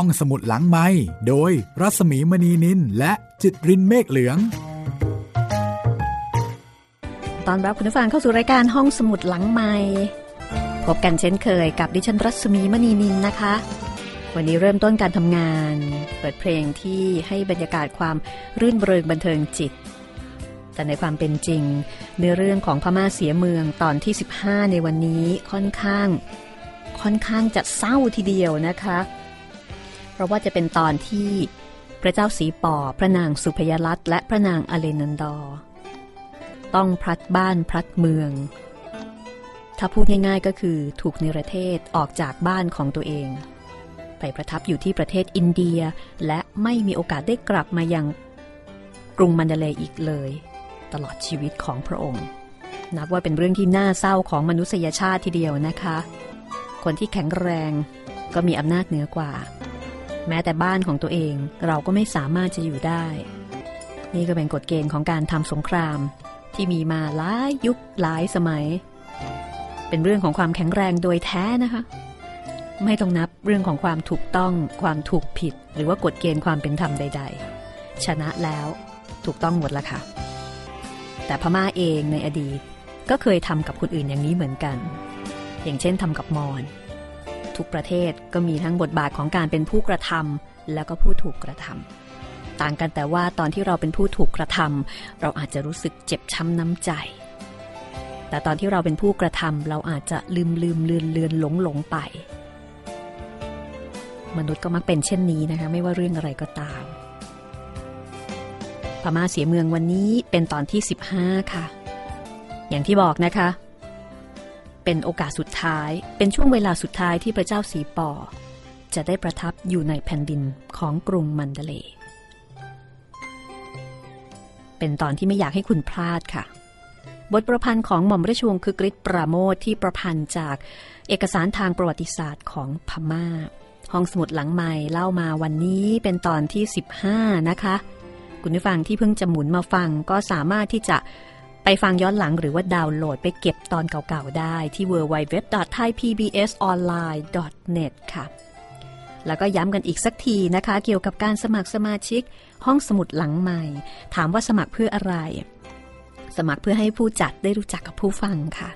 ห้องสมุดหลังไม้โดยรัสมีมณีนินและจิตรินเมฆเหลือง ตอนรับคุณผู้ฟังเข้าสู่รายการห้องสมุดหลังไม้พบกันเช่นเคยกับดิฉันรัศมีมณีนินนะคะ วันนี้เริ่มต้นการทำงาน เปิดเพลงที่ให้บรรยากาศความรื่นเริงบันเทิงจิต แต่ในความเป็นจริงเนื้อเรื่องของพม่าเสียเมืองตอนที่ 15 ในวันนี้ค่อนข้าง ค่อนข้างจะเศร้าทีเดียวนะคะ เพราะว่าจะเป็นตอนที่พระเจ้าสีป่อ พระนางสุพยรัตและพระนางอเลนันดอร์ต้องพลัดบ้านพลัดเมือง ถ้าพูดง่ายๆก็คือถูกนิรเทศออกจากบ้านของตัวเอง ไปประทับอยู่ที่ประเทศอินเดีย และไม่มีโอกาสได้กลับมายังกรุงมันเดเลอีกเลย ตลอดชีวิตของพระองค์ นับว่าเป็นเรื่องที่น่าเศร้าของมนุษยชาติทีเดียวนะคะ คนที่แข็งแรงก็มีอำนาจเหนือกว่า แม้แต่บ้านของตัวเองเราก็ไม่สามารถจะอยู่ได้ นี่ก็เป็นกฎเกณฑ์ของการทำสงคราม ที่มีมาหลายยุคหลายสมัย เป็นเรื่องของความแข็งแรงโดยแท้นะคะไม่ต้องนับเรื่องของความถูกต้องความถูกผิด หรือว่ากฎเกณฑ์ความเป็นธรรมใด ๆ ชนะแล้วถูกต้องหมดละค่ะ แต่พม่าเองในอดีตก็เคยทำกับคนอื่นอย่างนี้เหมือนกัน อย่างเช่นทำกับมอญ ทุกประเทศก็มีทั้งบทบาทของการเป็นผู้กระทำแล้วก็ผู้ถูกกระทำต่างกันแต่ว่าตอนที่เราเป็นผู้ถูกกระทำเราอาจจะรู้สึกเจ็บช้ำน้ำใจ แต่ตอนที่เราเป็นผู้กระทำเราอาจจะลืมลืมเลือนเลือนหลงหลงไป มนุษย์ก็มักเป็นเช่นนี้นะคะไม่ว่าเรื่องอะไรก็ตามพม่าเสียเมืองวันนี้เป็นตอนที่ 15 ค่ะ อย่างที่บอกนะคะ เป็นโอกาสสุดท้าย เป็นช่วงเวลาสุดท้ายที่พระเจ้าสีปอ จะได้ประทับอยู่ในแผ่นดินของกรุงมันเดเล เป็นตอนที่ไม่อยากให้คุณพลาดค่ะ บทประพันธ์ของหม่อมราชวงศ์คือกริชปราโมทที่ประพันธ์จากเอกสารทางประวัติศาสตร์ของพมา่า ห้องสมุดหลังใหม่เล่ามาวันนี้เป็นตอนที่ 15 นะคะ คุณผู้ฟังที่เพิ่งจะหมุนมาฟังก็สามารถที่จะ ไปฟังย้อนหลังหรือว่าดาวน์โหลดไปเก็บตอนเก่าๆได้ที่ www.thaipbsonline.net ค่ะ แล้วก็ย้ำกันอีกสักทีนะคะ เกี่ยวกับการสมัครสมาชิกห้องสมุดหลังใหม่ ถามว่าสมัครเพื่ออะไร สมัครเพื่อให้ผู้จัดได้รู้จักกับผู้ฟังค่ะ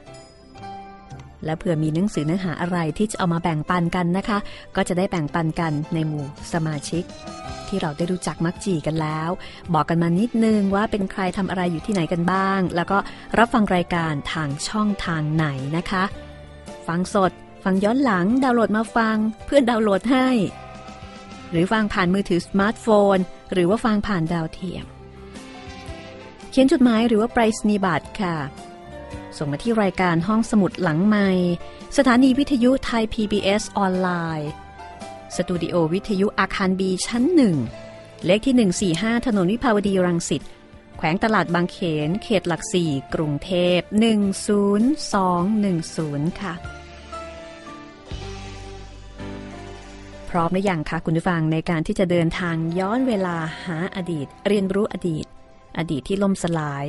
และเผื่อมีหนังสือเนื้อหาอะไรที่จะเอามาแบ่งปันกันนะคะ ก็จะได้แบ่งปันกันในหมู่สมาชิก ที่เราได้รู้จักมักจี่กันแล้ว บอกกันมานิดนึงว่าเป็นใครทำอะไรอยู่ที่ไหนกันบ้าง แล้วก็รับฟังรายการทางช่องทางไหนนะคะ ฟังสด ฟังย้อนหลัง ดาวน์โหลดมาฟัง เพื่อนดาวน์โหลดให้ หรือฟังผ่านมือถือสมาร์ทโฟน หรือว่าฟังผ่านดาวเทียม เขียนจดหมายหรือว่าไปรษณียบัตรค่ะ ส่งมาที่รายการห้องสมุดหลังใหม่สถานีวิทยุไทย PBS ออนไลน์สตูดิโอวิทยุอาคารบีชั้นหนึ่งเลขที่ 145 ถนนวิภาวดีรังสิตแขวงตลาดบางเขน เขตหลักสี่กรุงเทพ 10210 ค่ะ พร้อมหรือยังคะคุณผู้ฟังในการที่จะเดินทางย้อนเวลาหาอดีต เรียนรู้อดีต อดีตที่ล่มสลาย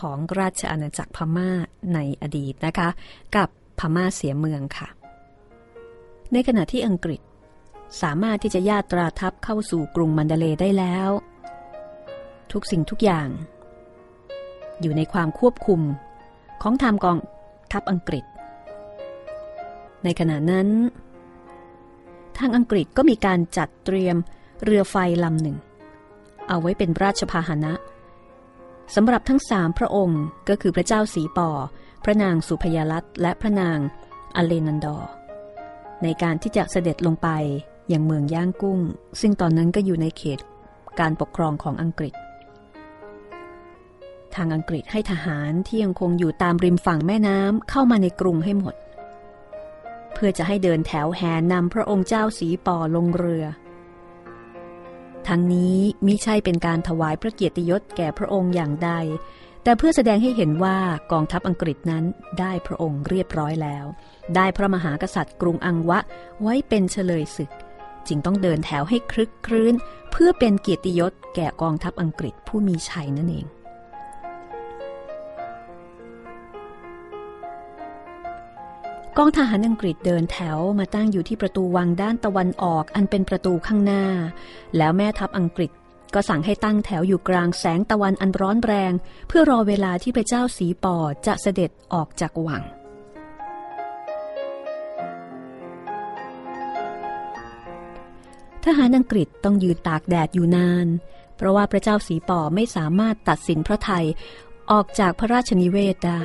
ของราชอาณาจักรพม่าในอดีตนะคะ กับพม่าเสียเมืองค่ะ ในขณะที่อังกฤษสามารถที่จะญาตราทัพเข้าสู่กรุงมันเดเลได้แล้ว ทุกสิ่งทุกอย่าง อยู่ในความควบคุมของทางกองทัพอังกฤษ ในขณะนั้น ทางอังกฤษก็มีการจัดเตรียมเรือไฟลำหนึ่ง เอาไว้เป็นราชพาหนะ สำหรับทั้งสามพระองค์ก็คือพระเจ้าสีปอ พระนางสุพยรัตและพระนางอเลนันดอ ในการที่จะเสด็จลงไปอยังเมืองย่างกุ้ง ซึ่งตอนนั้นก็อยู่ในเขตการปกครองของอังกฤษ ทางอังกฤษให้ทหารที่ยังคงอยู่ตามริมฝั่งแม่น้ำเข้ามาในกรุงให้หมด เพื่อจะให้เดินแถวแห่นำพระองค์เจ้าสีปอลงเรือ ทั้งนี้มิใช่เป็นการถวายพระเกียรติยศแก่พระองค์อย่างใด แต่เพื่อแสดงให้เห็นว่ากองทัพอังกฤษนั้นได้พระองค์เรียบร้อยแล้ว ได้พระมหากษัตริย์กรุงอังวะไว้เป็นเฉลยศึก จึงต้องเดินแถวให้คลึกครื้น เพื่อเป็นเกียรติยศแก่กองทัพอังกฤษผู้มีชัยนั่นเอง กองทหารอังกฤษเดินแถวมาตั้งอยู่ที่ประตูวังด้านตะวันออกอันเป็นประตูข้างหน้า แล้วแม่ทัพอังกฤษก็สั่งให้ตั้งแถวอยู่กลางแสงตะวันอันร้อนแรง เพื่อรอเวลาที่พระเจ้าสีปอจะเสด็จออกจากวัง ทหารอังกฤษต้องยืนตากแดดอยู่นาน เพราะว่าพระเจ้าสีปอไม่สามารถตัดสินพระไทยออกจากพระราชนิเวศได้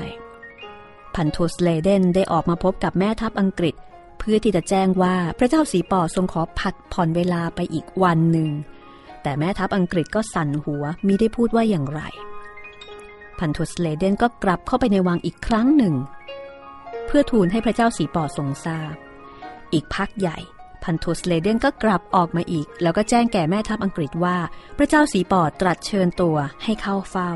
พันโทสเลเดนได้ออกมาพบกับแม่ทัพอังกฤษ เพื่อที่จะแจ้งว่าพระเจ้าสีปอทรงขอผัดผ่อนเวลาไปอีกวันหนึ่ง แต่แม่ทัพอังกฤษก็สั่นหัวมิได้พูดว่าอย่างไร พันโทสเลเดนก็กลับเข้าไปในวังอีกครั้งหนึ่ง เพื่อทูลให้พระเจ้าสีปอทรงทราบ อีกพักใหญ่พันโทสเลเดนก็กลับออกมาอีก แล้วก็แจ้งแก่แม่ทัพอังกฤษว่า พระเจ้าสีปอตรัสเชิญตัวให้เข้าเฝ้า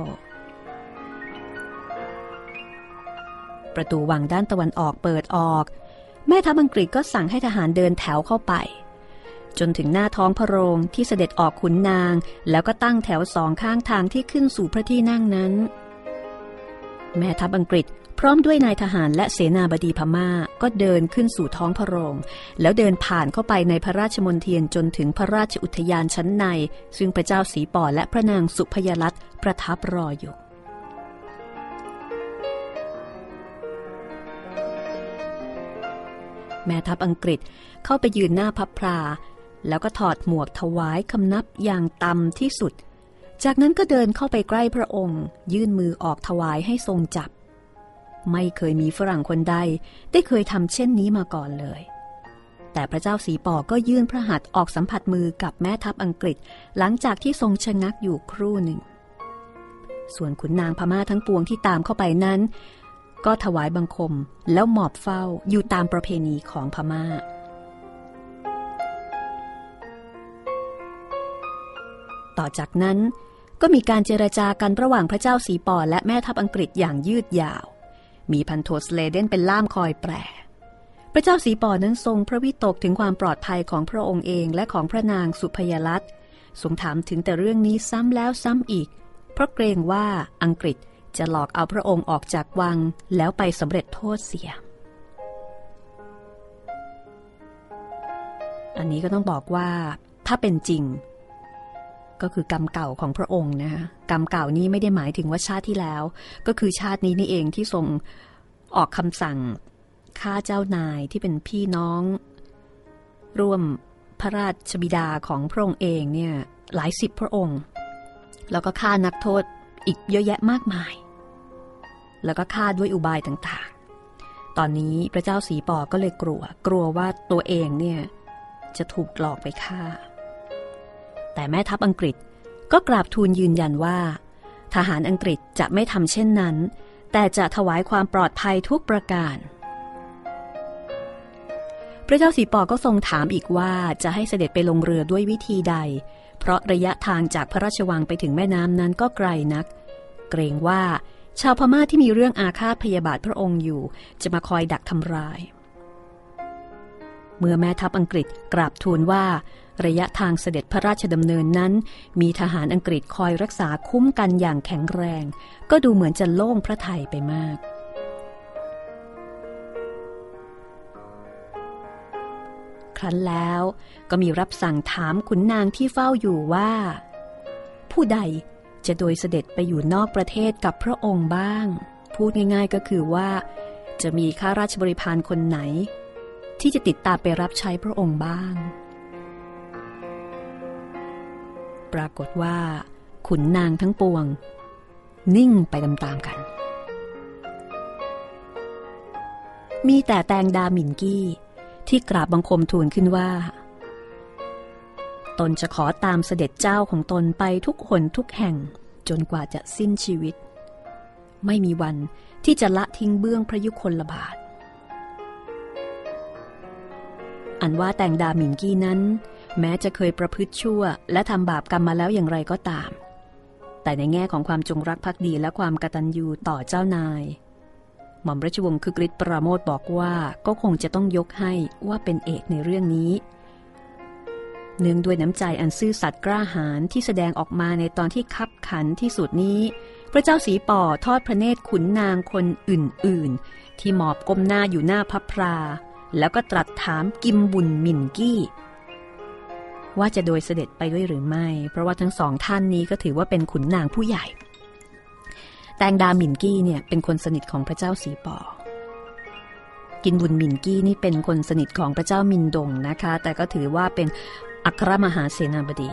ประตูวังด้านตะวันออกเปิดออก แม่ทัพอังกฤษก็สั่งให้ทหารเดินแถวเข้าไป จนถึงหน้าท้องพระโรงที่เสด็จออกขุนนาง แล้วก็ตั้งแถวสองข้างทางที่ขึ้นสู่พระที่นั่งนั้น แม่ทัพอังกฤษพร้อมด้วยนายทหารและเสนาบดีพม่าก็เดินขึ้นสู่ท้องพระโรง แล้วเดินผ่านเข้าไปในพระราชมณฑียนจนถึงพระราชอุทยานชั้นใน ซึ่งพระเจ้าสีปอและพระนางสุพยลัตประทับรออยู่ แม่ทัพอังกฤษเข้าไปยืนหน้าพับพลาแล้วก็ถอดหมวกถวายคำนับอย่างต่ำที่สุด จากนั้นก็เดินเข้าไปใกล้พระองค์ ยื่นมือออกถวายให้ทรงจับ ไม่เคยมีฝรั่งคนใด ได้เคยทำเช่นนี้มาก่อนเลย แต่พระเจ้าสีปอก็ยื่นพระหัตถ์ออกสัมผัสมือกับแม่ทัพอังกฤษ หลังจากที่ทรงชะงักอยู่ครู่หนึ่งส่วนขุนนางพม่าทั้งปวงที่ตามเข้าไปนั้น ก็ถวายบังคมแล้วหมอบเฝ้าอยู่ตามประเพณีของพมา่า ต่อจากนั้นก็มีการเจรจากันระหว่างพระเจ้าสีปอและแม่ทัพอังกฤษอย่างยืดยาว มีพันโทสเลเดนเป็นล่ามคอยแปรพระเจ้าสีปอนั้นทรงพระวิตกถึงความปลอดภัยของพระองค์เองและของพระนางสุพยลัตทรงถามถึงแต่เรื่องนี้ซ้ำแล้วซ้ำอีก เพราะเกรงว่าอังกฤษ จะหลอกเอาพระองค์ออกจากวังแล้วไปสำเร็จโทษเสีย อันนี้ก็ต้องบอกว่าถ้าเป็นจริง ก็คือกรรมเก่าของพระองค์นะคะกรรมเก่านี้ไม่ได้หมายถึงว่าชาติที่แล้ว ก็คือชาตินี้นี่เองที่ทรงออกคำสั่งฆ่าเจ้านายที่เป็นพี่น้อง ร่วมพระราชบิดาของพระองค์เองเนี่ยหลายสิบพระองค์ แล้วก็ฆ่านักโทษอีกเยอะแยะมากมาย แล้วก็ฆ่าด้วยอุบายต่างๆ ตอนนี้พระเจ้าสีปอก็เลยกลัว กลัวว่าตัวเองเนี่ยจะถูกหลอกไปฆ่า แต่แม่ทัพอังกฤษก็กราบทูลยืนยันว่า ทหารอังกฤษจะไม่ทำเช่นนั้น แต่จะถวายความปลอดภัยทุกประการ พระเจ้าสีปอก็ทรงถามอีกว่าจะให้เสด็จไปลงเรือด้วยวิธีใด เพราะระยะทางจากพระราชวังไปถึงแม่น้ำนั้นก็ไกลนัก เกรงว่า ชาวพม่าที่มีเรื่องอาฆาตพยาบาทพระองค์อยู่ จะมาคอยดักทำร้าย เมื่อแม่ทัพอังกฤษกราบทูลว่า ระยะทางเสด็จพระราชดำเนินนั้น มีทหารอังกฤษคอยรักษาคุ้มกันอย่างแข็งแรง ก็ดูเหมือนจะโล่งพระทัยไปมากครั้นแล้วก็มีรับสั่งถามขุนนางที่เฝ้าอยู่ว่า ผู้ใด จะโดยเสด็จไปอยู่นอกประเทศกับพระองค์บ้าง พูดง่ายๆก็คือว่า จะมีข้าราชบริพารคนไหน ที่จะติดตามไปรับใช้พระองค์บ้าง ปรากฏว่า ขุนนางทั้งปวง นิ่งไปตามๆกัน มีแต่แตงดาหมินกี้ที่กราบบังคมทูลขึ้นว่า ตนจะขอตามเสด็จเจ้าของตนไปทุกหนทุกแห่งจนกว่าจะสิ้นชีวิต ไม่มีวันที่จะละทิ้งเบื้องพระยุคลบาท อันว่าแต่งดาหมิงกี้นั้น แม้จะเคยประพฤติชั่ว และทำบาปกรรมมาแล้วอย่างไรก็ตาม แต่ในแง่ของความจงรักภักดีและความกตัญญูต่อเจ้านาย หม่อมราชวงศ์คึกฤทธิ์ปราโมทบอกว่าก็คงจะต้องยกให้ว่าเป็นเอกในเรื่องนี้ เนื่องด้วยน้ำใจอันซื่อสัตย์กล้าหาญที่แสดงออกมาในตอนที่คับขันที่สุดนี้ พระเจ้าสีป่อทอดพระเนตรขุนนางคนอื่นๆ ที่หมอบก้มหน้าอยู่หน้าพับพรา แล้วก็ตรัสถามกิมบุญมินกี้ ว่าจะโดยเสด็จไปด้วยหรือไม่ เพราะว่าทั้งสองท่านนี้ก็ถือว่าเป็นขุนนางผู้ใหญ่ แตงดามินกี้เนี่ยเป็นคนสนิทของพระเจ้าสีป่อกินบุญมินกี้นี่เป็นคนสนิทของพระเจ้ามินดงนะคะ แต่ก็ถือว่าเป็น อัครมหาเสนาบดี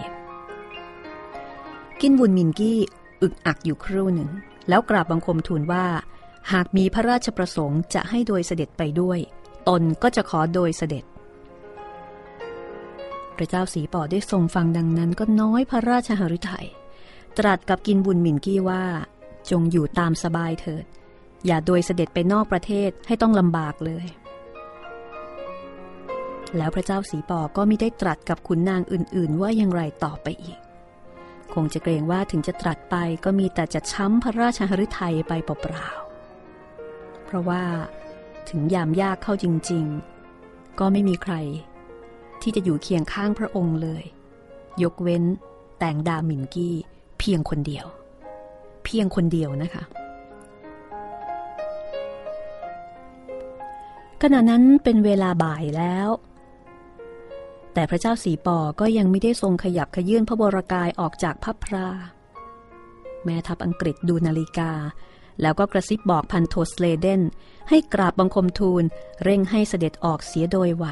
กินบุญมินกี้อึกอักอยู่ครู่หนึ่ง แล้วกราบบังคมทูลว่า หากมีพระราชประสงค์จะให้โดยเสด็จไปด้วย ตนก็จะขอโดยเสด็จ พระเจ้าสีปอได้ทรงฟังดังนั้นก็น้อยพระราชหฤทัยตรัสกับกินบุญมินกี้ว่า จงอยู่ตามสบายเถิด อย่าโดยเสด็จไปนอกประเทศให้ต้องลำบากเลย แล้วพระเจ้าสีปอก็ไม่ได้ตรัสกับขุนนางอื่น ๆ ว่าอย่างไรต่อไปอีก คงจะเกรงว่าถึงจะตรัสไปก็มีแต่จะช้ำพระราชหฤทัยไปเปล่าๆ เพราะว่าถึงยามยากเข้าจริง ๆ ก็ไม่มีใคร ที่จะอยู่เคียงข้างพระองค์เลย ยกเว้น แต่งดาหมินกี้เพียงคนเดียว เพียงคนเดียวนะคะขณะนั้นเป็นเวลาบ่ายแล้ว แต่พระเจ้าสีปอก็ยังไม่ได้ทรงขยับขยื่นพระบรกายออกจากพับพรา แม่ทัพอังกฤษดูนาฬิกา แล้วก็กระซิบบอกพันโทสเลเดนให้กราบบังคมทูลเร่งให้เสด็จออกเสียโดยไว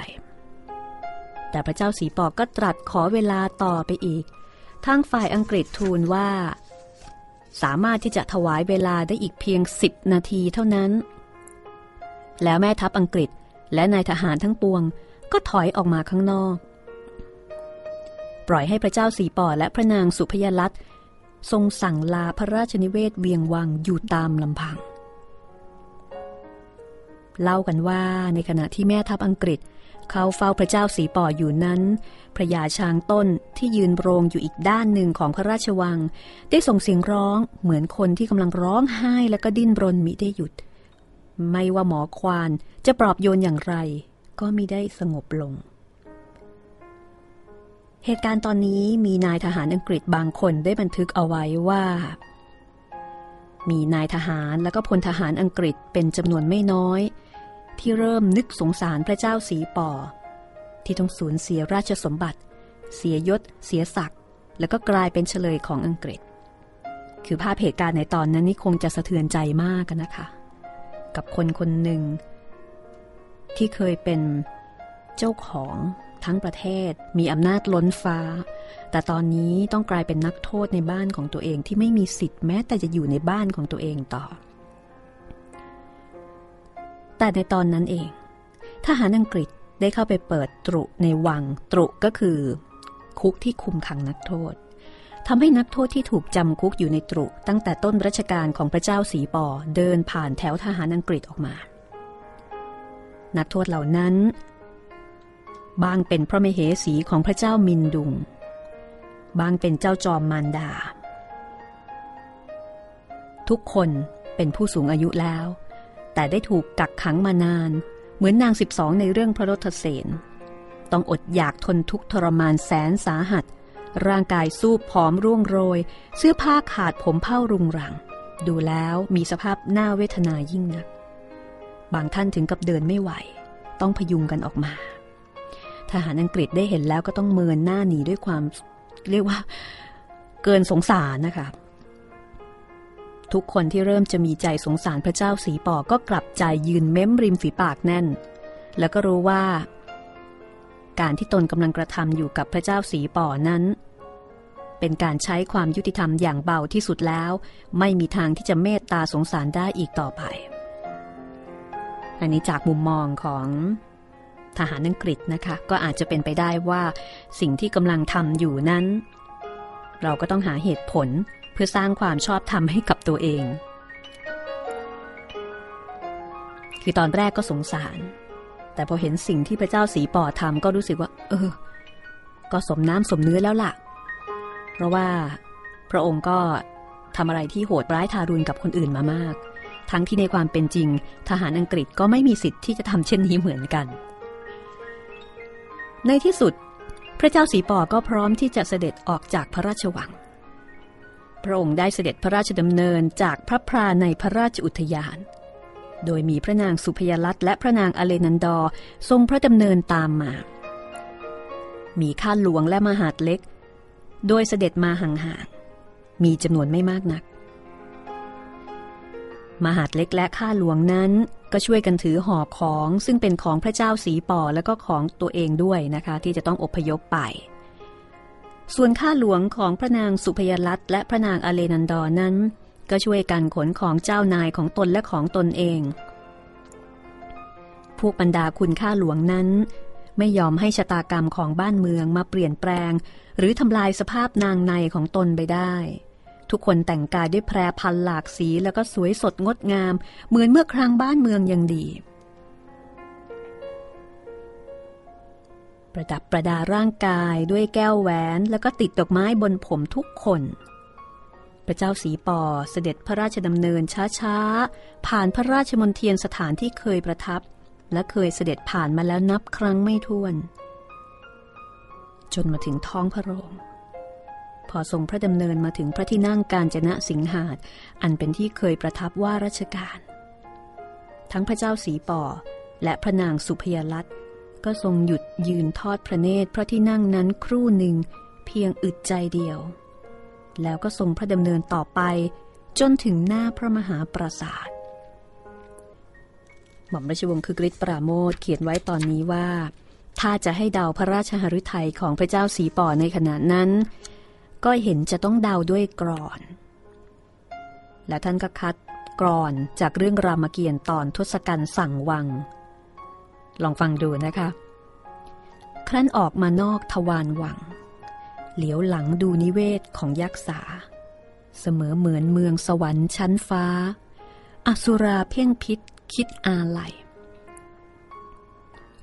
แต่พระเจ้าสีปอก็ตรัสขอเวลาต่อไปอีก ทางฝ่ายอังกฤษทูลว่า สามารถที่จะถวายเวลาได้อีกเพียงสิบนาทีเท่านั้น แล้วแม่ทัพอังกฤษและนายทหารทั้งปวงก็ถอยออกมาข้างนอก ปล่อยให้พระเจ้าสีปอและพระนางสุพยลัตทรงสั่งลาพระราชนิเวศเวียงวังอยู่ตามลำพัง เล่ากันว่าในขณะที่แม่ทัพอังกฤษ เขาเฝ้าพระเจ้าสีปออยู่นั้น พระยาช้างต้นที่ยืนโรงอยู่อีกด้านหนึ่งของพระราชวัง ได้ส่งเสียงร้องเหมือนคนที่กำลังร้องไห้และก็ดิ้นรนมิได้หยุด ไม่ว่าหมอควานจะปลอบโยนอย่างไร ก็มิได้สงบลง เหตุการณ์ตอนนี้มีนายทหารอังกฤษบางคนได้บันทึกเอาไว้ว่า มีนายทหารและก็พลทหารอังกฤษเป็นจำนวนไม่น้อย ที่เริ่มนึกสงสารพระเจ้าสีปอ ที่ต้องสูญเสียราชสมบัติ เสียยศ เสียศักดิ์แล้วก็กลายเป็นเฉลยของอังกฤษ คือภาพเหตุการณ์ในตอนนั้นนี่คงจะสะเทือนใจมากนะคะ กับคนคนหนึ่งที่เคยเป็นเจ้าของ ทั้งประเทศมีอำนาจล้นฟ้า แต่ตอนนี้ต้องกลายเป็นนักโทษในบ้านของตัวเองที่ไม่มีสิทธิ์แม้แต่จะอยู่ในบ้านของตัวเองต่อ แต่ในตอนนั้นเอง ทหารอังกฤษได้เข้าไปเปิดตรุในวังตรุก็คือ คุกที่คุมขังนักโทษทำให้นักโทษที่ถูกจำคุกอยู่ในตรุตั้งแต่ต้นรัชกาลของพระเจ้าสีปอเดินผ่านแถวทหารอังกฤษออกมา นักโทษเหล่านั้น บางเป็นพระมเหสีของพระเจ้ามินดุง บางเป็นเจ้าจอมมารดา ทุกคนเป็นผู้สูงอายุแล้ว แต่ได้ถูกกักขังมานาน เหมือนนางสิบองในเรื่องพระรถเสนต้องอดอยากทนทุกทรมานแสนสาหัส ร่างกายสู้ผอมร่วงโรย เสื้อผ้าขาดผมเผ้ารุงรัง ดูแล้วมีสภาพน่าเวทนายิ่งนัก บางท่านถึงกับเดินไม่ไหว ต้องพยุงกันออกมา ทหารอังกฤษได้เห็นแล้วก็ต้องเมินหน้าหนีด้วยความเรียกว่า เกินสงสารนะคะ ทุกคนที่เริ่มจะมีใจสงสารพระเจ้าสีปอก็กลับใจยืนเม้มริมฝีปากแน่น แล้วก็รู้ว่า การที่ตนกำลังกระทำอยู่กับพระเจ้าสีปอนั้น เป็นการใช้ความยุติธรรมอย่างเบาที่สุดแล้ว ไม่มีทางที่จะเมตตาสงสารได้อีกต่อไป อันนี้จากมุมมองของ ทหารอังกฤษนะคะ ก็อาจจะเป็นไปได้ว่า สิ่งที่กำลังทำอยู่นั้น เราก็ต้องหาเหตุผลเพื่อสร้างความชอบธรรมให้กับตัวเอง คือตอนแรกก็สงสาร แต่พอเห็นสิ่งที่พระเจ้าสีปอทำก็รู้สึกว่า เออ ก็สมน้ำสมเนื้อแล้วล่ะ เพราะว่าพระองค์ก็ทำอะไรที่โหดร้ายทารุณกับคนอื่นมามาก ทั้งที่ในความเป็นจริง ทหารอังกฤษก็ไม่มีสิทธิ์ที่จะทำเช่นนี้เหมือนกัน ในที่สุด พระเจ้าสีปอก็พร้อมที่จะเสด็จออกจากพระราชวัง พระองค์ได้เสด็จพระราชดำเนินจากพระพราในพระราชอุทยาน โดยมีพระนางสุพยลัตและพระนางอเลนันดอทรงพระดำเนินตามมา มีข้าหลวงและมหาดเล็ก โดยเสด็จมาห่างๆ มีจำนวนไม่มากนัก มหาดเล็กและข้าหลวงนั้น ก็ช่วยกันถือห่อของซึ่งเป็นของพระเจ้าสีปอแล้วก็ของตัวเองด้วยนะคะ ที่จะต้องอพยพไป ส่วนข้าหลวงของพระนางสุพยลัตและพระนางอเลนันดอนั้น ก็ช่วยกันขนของเจ้านายของตนและของตนเอง พวกบรรดาคุณข้าหลวงนั้น ไม่ยอมให้ชะตากรรมของบ้านเมืองมาเปลี่ยนแปลง หรือทำลายสภาพนางในของตนไปได้ ทุกคนแต่งกายด้วยแพรพันหลากสีแล้วก็สวยสดงดงาม เหมือนเมื่อครั้งบ้านเมืองยังดี ประดับประดาร่างกายด้วยแก้วแหวนแล้วก็ติดดอกไม้บนผมทุกคน พระเจ้าสีปอเสด็จพระราชดำเนินช้าๆ ผ่านพระราชมนเทียนสถานที่เคยประทับ และเคยเสด็จผ่านมาแล้วนับครั้งไม่ถ้วน จนมาถึงท้องพระโรง พอทรงพระดำเนินมาถึงพระที่นั่งการจนะสิงหาด อันเป็นที่เคยประทับว่าราชการ ทั้งพระเจ้าสีป่อและพระนางสุพยลัตก็ทรงหยุดยืนทอดพระเนตรพระที่นั่งนั้นครู่หนึ่งเพียงอึดใจเดียว แล้วก็ทรงพระดำเนินต่อไปจนถึงหน้าพระมหาปราสาท หม่อมราชวงศ์คือกริชปราโมทเขียนไว้ตอนนี้ว่า ถ้าจะให้เดาพระราชหฤทัยของพระเจ้าสีป่อในขณะนั้น ก็เห็นจะต้องเดาด้วยกรอน และท่านก็คัดกรอนจากเรื่องรามเกียรติ์ตอนทศกัณฐ์สั่งวัง ลองฟังดูนะคะ ครั้นออกมานอกทวารวัง เหลียวหลังดูนิเวศของยักษ์สาเสมอเหมือนเมืองสวรรค์ชั้นฟ้า อสุราเพ่งพิษคิดอาลัย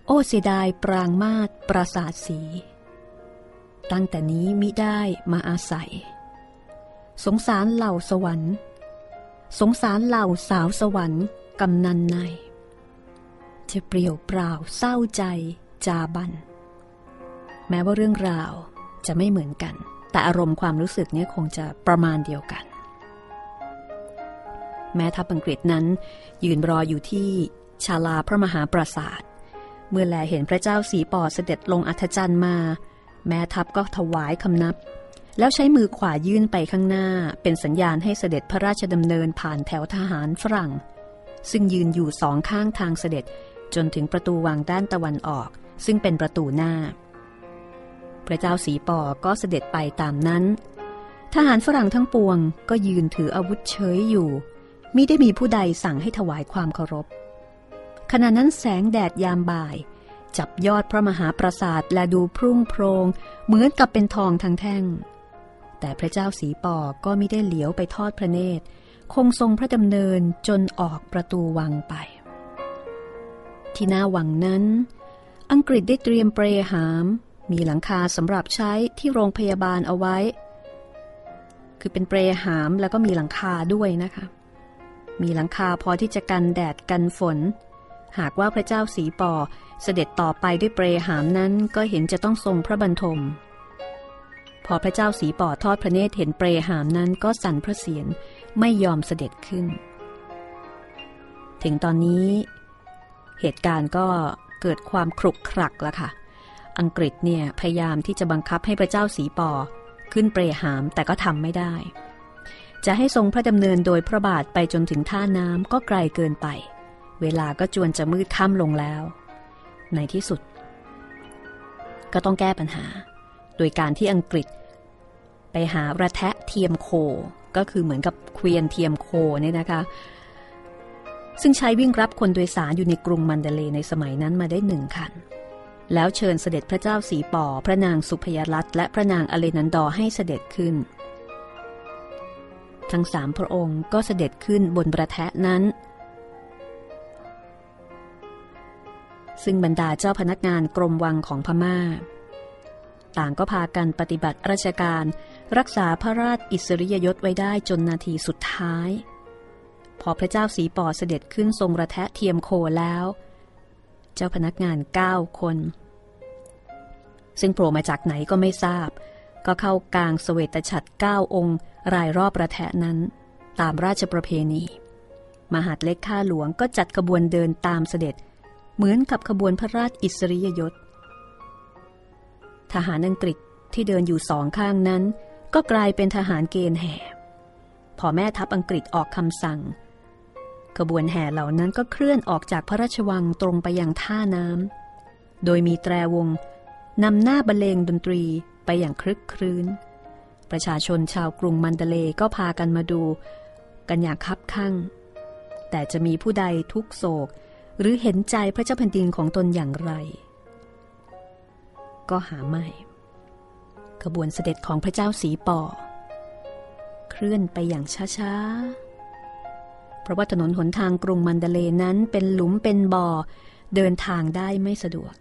โอเสียดายปรางมาศปราสาทสี ตั้งแต่นี้มิได้มาอาศัย สงสารเหล่าสวรรค์ สงสารเหล่าสาวสวรรค์กำนันในจะเปลี่ยวเปล่าเศร้าใจจาบัน แม้ว่าเรื่องราวจะไม่เหมือนกัน แต่อารมณ์ความรู้สึกเนี่ยคงจะประมาณเดียวกัน แม้ทัพอังกฤษนั้นยืนรออยู่ที่ชาลาพระมหาปราสาท เมื่อแลเห็นพระเจ้าสีปอเสด็จลงอัธจันทร์มา แม้ทัพก็ถวายคำนับ แล้วใช้มือขวายื่นไปข้างหน้า เป็นสัญญาณให้เสด็จพระราชดำเนินผ่านแถวทหารฝรั่ง ซึ่งยืนอยู่สองข้างทางเสด็จจนถึงประตูวังด้านตะวันออก ซึ่งเป็นประตูหน้า พระเจ้าสีปอก็เสด็จไปตามนั้น ทหารฝรั่งทั้งปวงก็ยืนถืออาวุธเฉยอยู่มิได้มีผู้ใดสั่งให้ถวายความเคารพขณะนั้นแสงแดดยามบ่าย จับยอดพระมหาปราสาทและดูพรุ่งโพรง เหมือนกับเป็นทองทั้งแท่ง แต่พระเจ้าสีปอก็ไม่ได้เหลียวไปทอดพระเนตร คงทรงพระดำเนินจนออกประตูวังไป ที่หน้าวังนั้น อังกฤษได้เตรียมเปรหาม มีหลังคาสำหรับใช้ที่โรงพยาบาลเอาไว้ คือเป็นเปรหามแล้วก็มีหลังคาด้วยนะคะ มีหลังคาพอที่จะกันแดดกันฝน หากว่าพระเจ้าสีปอเสด็จต่อไปด้วยเปรหามนั้นก็เห็นจะต้องทรงพระบรรทม พอพระเจ้าสีปอทอดพระเนตรเห็นเปรหามนั้นก็สั่นพระเสียรไม่ยอมเสด็จขึ้น ถึงตอนนี้ เหตุการณ์ก็เกิดความครุกครักแล้วค่ะ อังกฤษเนี่ยพยายามที่จะบังคับให้พระเจ้าสีปอขึ้นเปรหามแต่ก็ทำไม่ได้ จะให้ทรงพระดำเนินโดยพระบาทไปจนถึงท่าน้ำก็ไกลเกินไป เวลาก็จวนจะมืดค่ำลงแล้ว ในที่สุด ก็ต้องแก้ปัญหา โดยการที่อังกฤษ ไปหาระแทะเทียมโค ก็คือเหมือนกับเควียนเทียมโคเนี่ยนะคะ ซึ่งใช้วิ่งรับคนโดยสารอยู่ในกรุงมันเดเลในสมัยนั้นมาได้หนึ่งคัน แล้วเชิญเสด็จพระเจ้าสีป่อ พระนางสุพยรัตและพระนางอเลนันดอให้เสด็จขึ้นทั้งสามพระองค์ก็เสด็จขึ้นบนประแทะนั้น ซึ่งบรรดาเจ้าพนักงานกรมวังของพมา่า ต่างก็พากันปฏิบัติราชการ รักษาพระราชอิสริยยศไว้ได้จนนาทีสุดท้าย พอพระเจ้าสีปอเสด็จขึ้นทรงระแทะเทียมโคแล้ว เจ้าพนักงานเก้าคน ซึ่งโผล่มาจากไหนก็ไม่ทราบ ก็เข้ากลางสเวตฉัตรเก้าองค์ รายรอบระแทะนั้น ตามราชประเพณี มหาดเล็กข้าหลวงก็จัดขบวนเดินตามเสด็จ เหมือนกับขบวนพระราชอิสริยยศ ทหารอังกฤษที่เดินอยู่สองข้างนั้น ก็กลายเป็นทหารเกณฑ์แห่ พอแม่ทัพอังกฤษออกคำสั่ง ขบวนแห่เหล่านั้นก็เคลื่อนออกจากพระราชวังตรงไปยังท่าน้ำ โดยมีแตรวงนำหน้าบรรเลงดนตรีไปอย่างคลึกครื้น ประชาชนชาวกรุงมันเดเลก็พากันมาดู กันอย่างคับคั่งแต่จะมีผู้ใดทุกโศก หรือเห็นใจพระเจ้าแผ่นดินของตนอย่างไร ก็หาไม่ขบวนเสด็จของพระเจ้าสีปอ เคลื่อนไปอย่างช้าๆ เพราะว่าถนนหนทางกรุงมันเดเลนั้นเป็นหลุมเป็นบ่อเดินทางได้ไม่สะดวก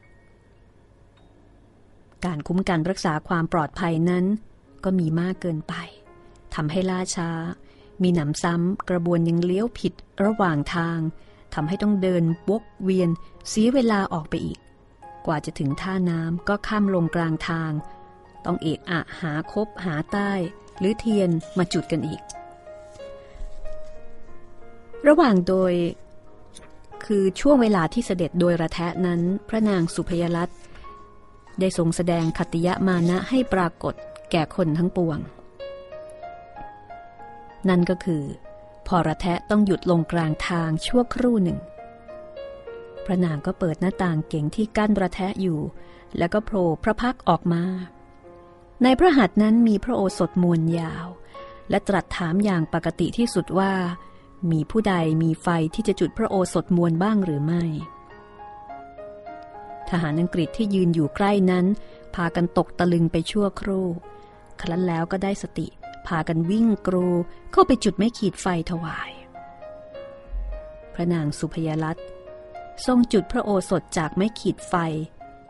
การคุ้มกันรักษาความปลอดภัยนั้น ก็มีมากเกินไปทำให้ล่าช้า มีหนำซ้ำกระบวนยังเลี้ยวผิดระหว่างทาง ทำให้ต้องเดินวกเวียนเสียเวลาออกไปอีก กว่าจะถึงท่าน้ำก็ข้ามลงกลางทาง ต้องเอกอะหาคบหาใต้ หรือเทียนมาจุดกันอีก ระหว่างโดย คือช่วงเวลาที่เสด็จโดยระแทะนั้น พระนางสุพยรัตน์ได้ทรงแสดงคติยะมานะให้ปรากฏแก่คนทั้งปวง นั่นก็คือ พอระแทะต้องหยุดลงกลางทางชั่วครู่หนึ่ง พระนางก็เปิดหน้าต่างเก่งที่กั้นระแทะอยู่ แล้วก็โผล่พระพักออกมา ในพระหัตถ์นั้นมีพระโอสถมวลยาว และตรัสถามอย่างปกติที่สุดว่า มีผู้ใดมีไฟที่จะจุดพระโอสถมวลบ้างหรือไม่ ทหารอังกฤษที่ยืนอยู่ใกล้นั้น พากันตกตะลึงไปชั่วครู่ ครั้นแล้วก็ได้สติ พากันวิ่งกรูเข้าไปจุดไม่ขีดไฟถวาย พระนางสุพยรัตทรงจุดพระโอสถจากไม้ขีดไฟ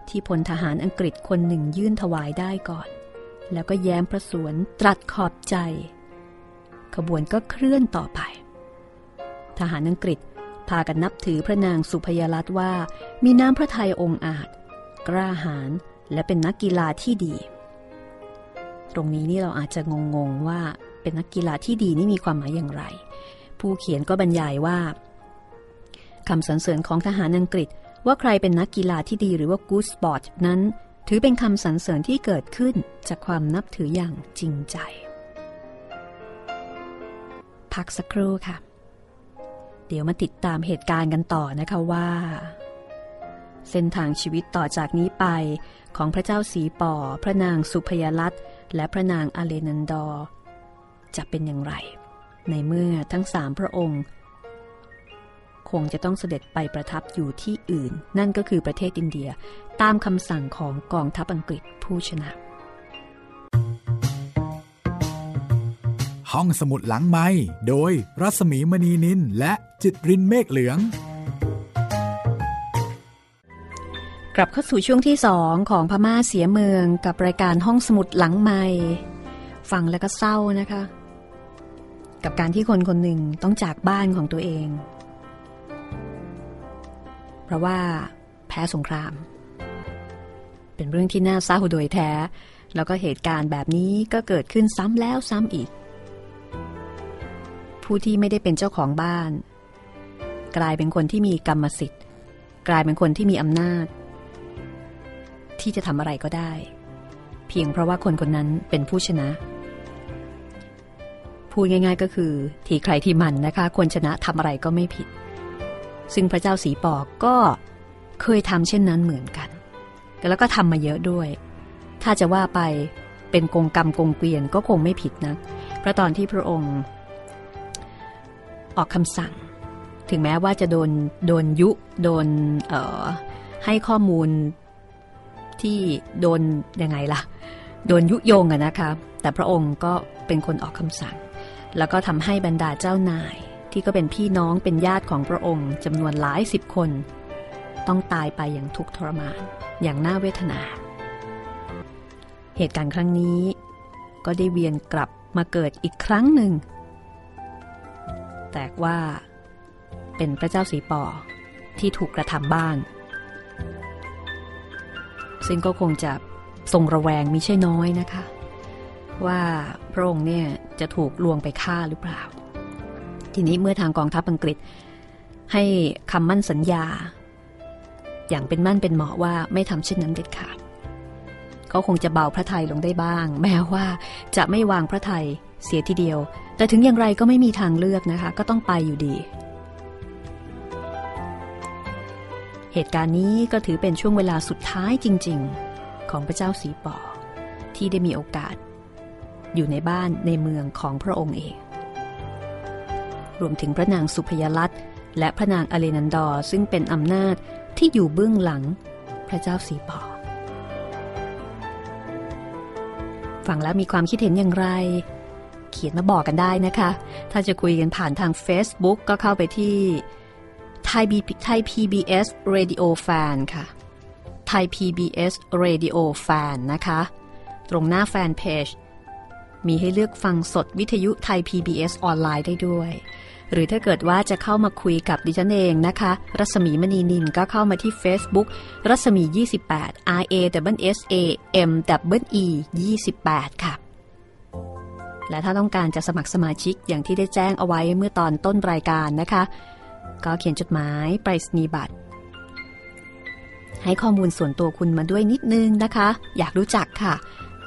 ที่พลทหารอังกฤษคนหนึ่งยื่นถวายได้ก่อน แล้วก็แย้มพระสวนตรัสขอบใจ ขบวนก็เคลื่อนต่อไป ทหารอังกฤษพากันนับถือพระนางสุพยรัตว่ามีน้ำพระทัยองค์อาจ กล้าหาญและเป็นนักกีฬาที่ดี ตรงนี้นี่เราอาจจะงงๆว่าเป็นนักกีฬาที่ดีนี่มีความหมายอย่างไร ผู้เขียนก็บรรยายว่าคำสรรเสริญของทหารอังกฤษ ว่าใครเป็นนักกีฬาที่ดีหรือว่า good sport นั้น ถือเป็นคำสรรเสริญที่เกิดขึ้นจากความนับถืออย่างจริงใจ พักสักครู่ค่ะ เดี๋ยวมาติดตามเหตุการณ์กันต่อนะคะว่า เส้นทางชีวิตต่อจากนี้ไปของพระเจ้าสีป่อ พระนางสุพยรัตน์ และพระนางอเลนันดอร์จะเป็นอย่างไร ในเมื่อทั้งสามพระองค์ คงจะต้องเสด็จไปประทับอยู่ที่อื่น นั่นก็คือประเทศอินเดียตามคำสั่งของกองทัพอังกฤษผู้ชนะ ห้องสมุดหลังไม้โดยรัสมีมณีนินและจิตรินเมฆเหลือง กลับเข้าสู่ช่วงที่สองของพม่าเสียเมืองกับรายการห้องสมุดหลังไม้ฟังแล้วก็เศร้านะคะ กับการที่คนคนหนึ่งต้องจากบ้านของตัวเอง เพราะว่าแพ้สงคราม เป็นเรื่องที่น่าเศร้าโดยแท้ แล้วก็เหตุการณ์แบบนี้ก็เกิดขึ้นซ้ำแล้วซ้ำอีก ผู้ที่ไม่ได้เป็นเจ้าของบ้าน กลายเป็นคนที่มีกรรมสิทธิ์ กลายเป็นคนที่มีอำนาจ ที่จะทำอะไรก็ได้ เพียงเพราะว่าคนคนนั้นเป็นผู้ชนะ พูดง่าย ๆ ก็คือ ทีใครที่มันนะคะคนชนะทำอะไรก็ไม่ผิด ซึ่งพระเจ้าสีปอกก็เคยทำเช่นนั้นเหมือนกัน แล้วก็ทำมาเยอะด้วย ถ้าจะว่าไปเป็นกงกรรมกงเกวียนก็คงไม่ผิดนะเพราะตอนที่พระองค์ ออกคำสั่ง ถึงแม้ว่าจะโดนโดนยุ โดนให้ข้อมูล ที่โดนยังไงล่ะ โดนยุโยงอะนะคะ แต่พระองค์ก็เป็นคนออกคำสั่ง แล้วก็ทำให้บรรดาเจ้านาย ที่ก็เป็นพี่น้องเป็นญาติของพระองค์จำนวนหลายสิบคน ต้องตายไปอย่างทุกข์ทรมานอย่างน่าเวทนา เหตุการณ์ครั้งนี้ ก็ได้เวียนกลับมาเกิดอีกครั้งหนึ่ง แต่ว่าเป็นพระเจ้าสีปอที่ถูกกระทำบ้าง ซึ่งก็คงจะทรงระแวงมิใช่น้อยนะคะ ว่าพระองค์เนี่ยจะถูกลวงไปฆ่าหรือเปล่า ทีนี้เมื่อทางกองทัพอังกฤษ ให้คำมั่นสัญญา อย่างเป็นมั่นเป็นเหมาะว่าไม่ทำเช่นนั้นเด็ดขาดเขาคงจะเบาพระไทยลงได้บ้าง แม้ว่าจะไม่วางพระไทยเสียทีเดียว แต่ถึงอย่างไรก็ไม่มีทางเลือกนะคะ ก็ต้องไปอยู่ดี เหตุการณ์นี้ก็ถือเป็นช่วงเวลาสุดท้ายจริง ๆ ของพระเจ้าสีปอ ที่ได้มีโอกาส อยู่ในบ้านในเมืองของพระองค์เอง รวมถึงพระนางสุพยลัตและพระนางอเลนันดอร์ซึ่งเป็นอำนาจที่อยู่เบื้องหลังพระเจ้าสีปอฟังแล้วมีความคิดเห็นอย่างไร เขียนมาบอกกันได้นะคะ ถ้าจะคุยกันผ่านทาง Facebook ก็เข้าไปที่ ไทยบีไทย PBS Radio Fan ค่ะไทย PBS Radio Fan นะคะ ตรงหน้าแฟนเพจมีให้เลือกฟังสดวิทยุไทย PBS ออนไลน์ได้ด้วย หรือถ้าเกิดว่าจะเข้ามาคุยกับดิฉันเองนะคะ รัศมีมณีนินก็เข้ามาที่ Facebook รัศมี 28 R A W S A M W E 28 ค่ะ และถ้าต้องการจะสมัครสมาชิกอย่างที่ได้แจ้งเอาไว้เมื่อตอนต้นรายการนะคะ ก็เขียนจดหมายไปรษณีบัตร ให้ข้อมูลส่วนตัวคุณมาด้วยนิดนึงนะคะ อยากรู้จักค่ะ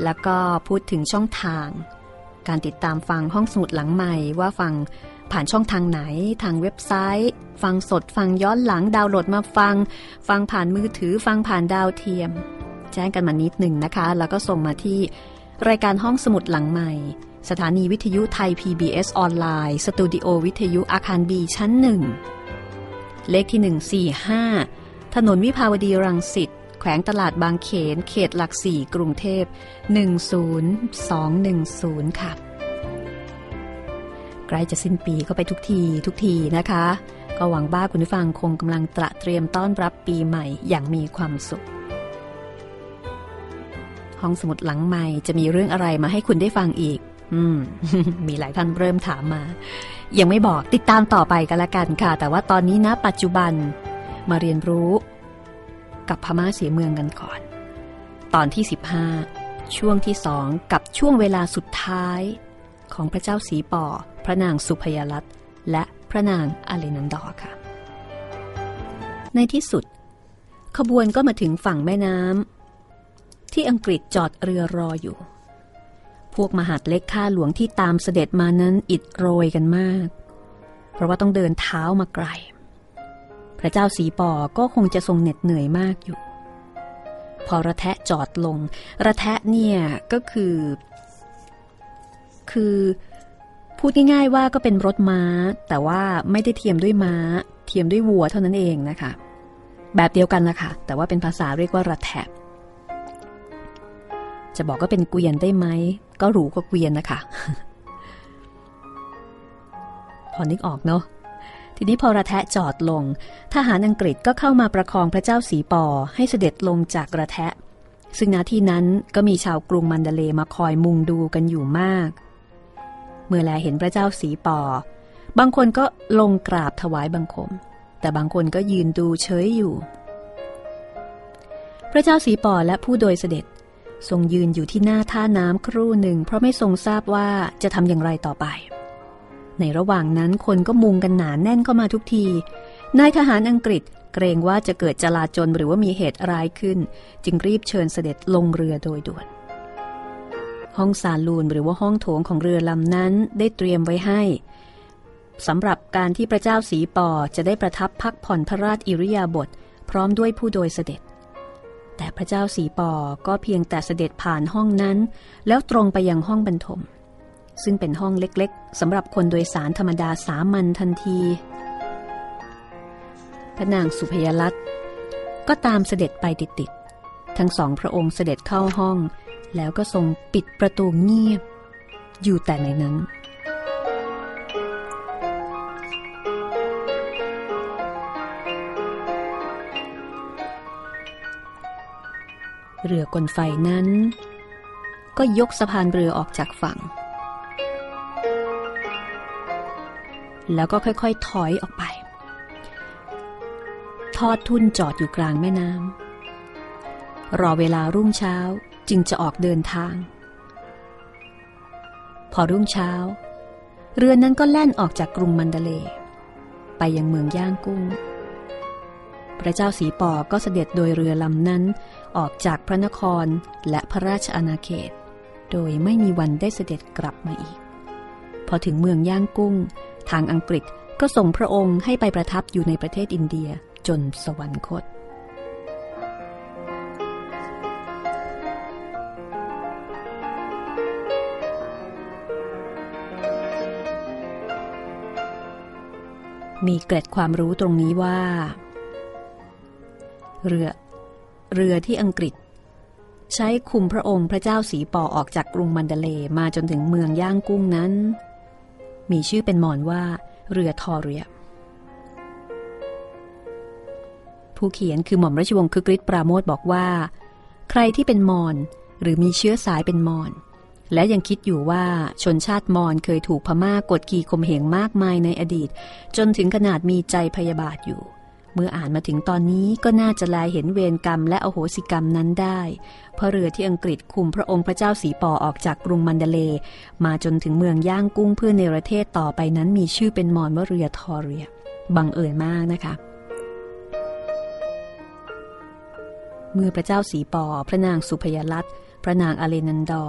แล้วก็พูดถึงช่องทาง การติดตามฟังห้องสมุดหลังใหม่ว่าฟังผ่านช่องทางไหนทางเว็บไซต์ ฟังสดฟังย้อนหลังดาวน์โหลดมาฟัง ฟังผ่านมือถือฟังผ่านดาวเทียม แจ้งกันมานิดหนึ่งนะคะ แล้วก็ส่งมาที่รายการห้องสมุดหลังใหม่ สถานีวิทยุไทย PBS ออนไลน์ สตูดิโอวิทยุอาคารบีชั้นหนึ่ง เลขที่ 145 ถนนวิภาวดีรังสิต แขวงตลาดบางเขน เขตหลักสี่กรุงเทพ 10210 ค่ะ ใกล้จะสิ้นปีก็ไปทุกทีทุกทีนะคะ ก็หวังบ้าคุณผู้ฟังคงกำลังตระเตรียมต้อนรับปีใหม่อย่างมีความสุขห้องสมุดหลังใหม่จะมีเรื่องอะไรมาให้คุณได้ฟังอีก อืม มีหลายท่านเริ่มถามมา ยังไม่บอกติดตามต่อไปกันละกันค่ะ แต่ว่าตอนนี้นะ ปัจจุบันมาเรียนรู้ กับพม่าเสียเมืองกันก่อน ตอนที่ 15 ช่วงที่สองกับช่วงเวลาสุดท้าย ของพระเจ้าสีป่อ พระนางสุพยลัตและพระนางอาเลนันดอค่ะ ในที่สุด ขบวนก็มาถึงฝั่งแม่น้ำที่อังกฤษจอดเรือรออยู่ พวกมหาดเล็กข้าหลวงที่ตามเสด็จมานั้นอิดโรยกันมาก เพราะว่าต้องเดินเท้ามาไกล พระเจ้าสีปอก็คงจะทรงเหน็ดเหนื่อยมากอยู่ พอระแทะจอดลง ระแทะเนี่ยก็คือ คือพูดง่ายๆว่าก็เป็นรถม้า แต่ว่าไม่ได้เทียมด้วยม้า เทียมด้วยวัวเท่านั้นเองนะคะ แบบเดียวกันนะคะแต่ว่าเป็นภาษาเรียกว่าระแทะ จะบอกก็เป็นเกวียนได้ไหม ก็หรู้ก็เกวียนนะคะ พอนึกออกเนาะทีนี้พอระแทะจอดลง ทหารอังกฤษก็เข้ามาประคองพระเจ้าสีปอให้เสด็จลงจากระแทะ ซึ่งณที่นั้นก็มีชาวกรุงมันเดเลมาคอยมุงดูกันอยู่มาก เมื่อแลเห็นพระเจ้าสีปอบางคนก็ลงกราบถวายบังคม แต่บางคนก็ยืนดูเฉยอยู่ พระเจ้าสีปอและผู้โดยเสด็จ ทรงยืนอยู่ที่หน้าท่าน้ำครู่หนึ่ง เพราะไม่ทรงทราบว่าจะทำอย่างไรต่อไป ในระหว่างนั้นคนก็มุงกันหนานแน่นเข้ามาทุกที นายทหารอังกฤษเกรงว่าจะเกิดจลาจลหรือว่ามีเหตุร้ายขึ้น จึงรีบเชิญเสด็จลงเรือโดยด่วน ห้องซาลูนหรือว่าห้องโถงของเรือลำนั้นได้เตรียมไว้ให้สำหรับการที่พระเจ้าสีปอจะได้ประทับพักผ่อนพระราชอิริยาบถพร้อมด้วยผู้โดยเสด็จ แต่พระเจ้าสีปอก็เพียงแต่เสด็จผ่านห้องนั้น แล้วตรงไปยังห้องบรรทม ซึ่งเป็นห้องเล็กๆสำหรับคนโดยสารธรรมดาสามัญทันที พระนางสุพยลัตก็ตามเสด็จไปติดๆ ทั้งสองพระองค์เสด็จเข้าห้อง แล้วก็ทรงปิดประตูเงียบ อยู่แต่ในนั้น เรือกลไฟนั้น ก็ยกสะพานเรือออกจากฝั่ง แล้วก็ค่อยๆถอยออกไป ทอดทุนจอดอยู่กลางแม่น้ำรอเวลารุ่งเช้าจึงจะออกเดินทาง พอรุ่งเช้า เรือนั้นก็แล่นออกจากกรุงมันเดเล ไปยังเมืองย่างกุ้ง พระเจ้าสีปอก็เสด็จโดยเรือลำนั้น ออกจากพระนครและพระราชอาณาเขต โดยไม่มีวันได้เสด็จกลับมาอีก พอถึงเมืองย่างกุ้ง ทางอังกฤษก็ส่งพระองค์ให้ไปประทับอยู่ในประเทศอินเดียจนสวรรคต มีเกร็ดความรู้ตรงนี้ว่า เรือ เรือที่อังกฤษ ใช้คุมพระองค์พระเจ้าสีปอออกจากกรุงมันเดเลมาจนถึงเมืองย่างกุ้งนั้น มีชื่อเป็นมอนว่า เรือทอเรียผู้เขียนคือหม่อมราชวงศ์คึกฤทธิ์ปราโมทบอกว่า ใครที่เป็นมอนหรือมีเชื้อสายเป็นมอนและยังคิดอยู่ว่าชนชาติมอญเคยถูกพม่ากดขี่ข่มเหงมากมายในอดีต จนถึงขนาดมีใจพยาบาทอยู่ เมื่ออ่านมาถึงตอนนี้ก็น่าจะลายเห็นเวรกรรมและอโหสิกรรมนั้นได้ เพราะเรือที่อังกฤษคุมพระองค์พระเจ้าสีปอออกจากกรุงมันเดเล มาจนถึงเมืองย่างกุ้งเพื่อในประเทศต่อไปนั้นมีชื่อเป็นมอนว่าเรือทอเรีย บังเอิญมากนะคะเมื่อพระเจ้าสีปอ พระนางสุพยลัตพระนางอเลนันดอ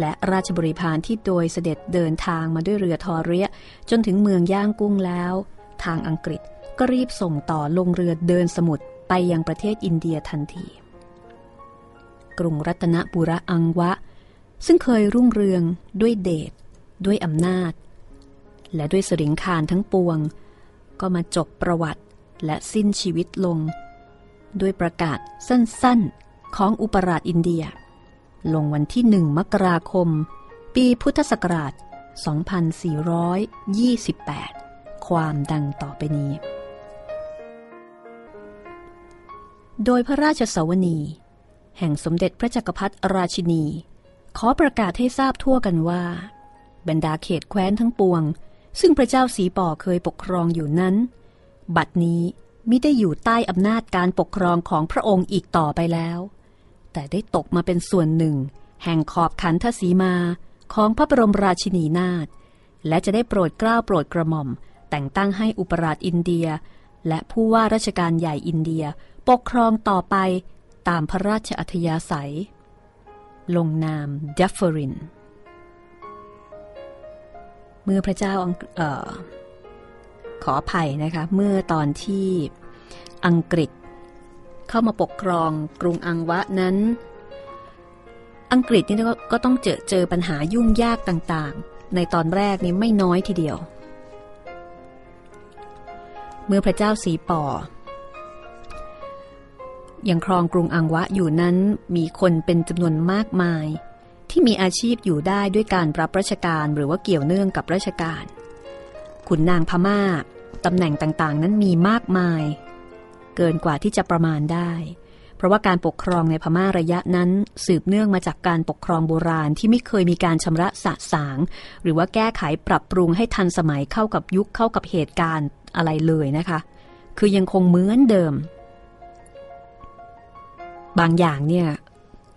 และราชบริพารที่โดยเสด็จเดินทางมาด้วยเรือทอเรียจนถึงเมืองย่างกุ้งแล้ว ทางอังกฤษ ก็รีบส่งต่อลงเรือเดินสมุทรไปยังประเทศอินเดียทันที กรุงรัตนบุระอังวะ ซึ่งเคยรุ่งเรืองด้วยเดชด้วยอำนาจ และด้วยสริงคารทั้งปวง ก็มาจบประวัติและสิ้นชีวิตลง ด้วยประกาศสั้นๆของอุปราชอินเดีย ลงวันที่หนึ่งมกราคม ปีพุทธศักราช 2428 ความดังต่อไปนี้ โดยพระราชสวนี แห่งสมเด็จพระจักรพรรดิราชินี ขอประกาศให้ทราบทั่วกันว่า บรรดาเขตแคว้นทั้งปวง ซึ่งพระเจ้าสีป่อเคยปกครองอยู่นั้น บัดนี้มิได้อยู่ใต้อำนาจการปกครองของพระองค์อีกต่อไปแล้ว แต่ได้ตกมาเป็นส่วนหนึ่ง แห่งขอบขันทศีมาของพระบรมราชินีนาถและจะได้โปรดเกล้าโปรดกระหม่อม แต่งตั้งให้อุปราชอินเดีย และผู้ว่าราชการใหญ่อินเดีย ปกครองต่อไปตามพระราชอัธยาศัย ลงนามเดฟเฟอริน เมื่อพระเจ้าออขออภัยนะคะ เมื่อตอนที่อังกฤษ เข้ามาปกครองกรุงอังวะนั้น อังกฤษนี่ก็ก็ต้องเจอเจอปัญหายุ่งยากต่างๆ ในตอนแรกนี่ไม่น้อยทีเดียว เมื่อพระเจ้าสีป่อ ยังครองกรุงอังวะอยู่นั้นมีคนเป็นจำนวนมากมาย ที่มีอาชีพอยู่ได้ด้วยการรับราชการหรือว่าเกี่ยวเนื่องกับราชการ ขุนนางพมา่าตำแหน่งต่างๆ นั้นมีมากมาย เกินกว่าที่จะประมาณได้ เพราะว่าการปกครองในพม่าระยะนั้นสืบเนื่องมาจากการปกครองโบราณที่ไม่เคยมีการชำระสะสาง หรือว่าแก้ไขปรับปรุงให้ทันสมัยเข้ากับยุคเข้ากับเหตุการณ์อะไรเลยนะคะ คือยังคงเหมือนเดิม บางอย่างเนี่ย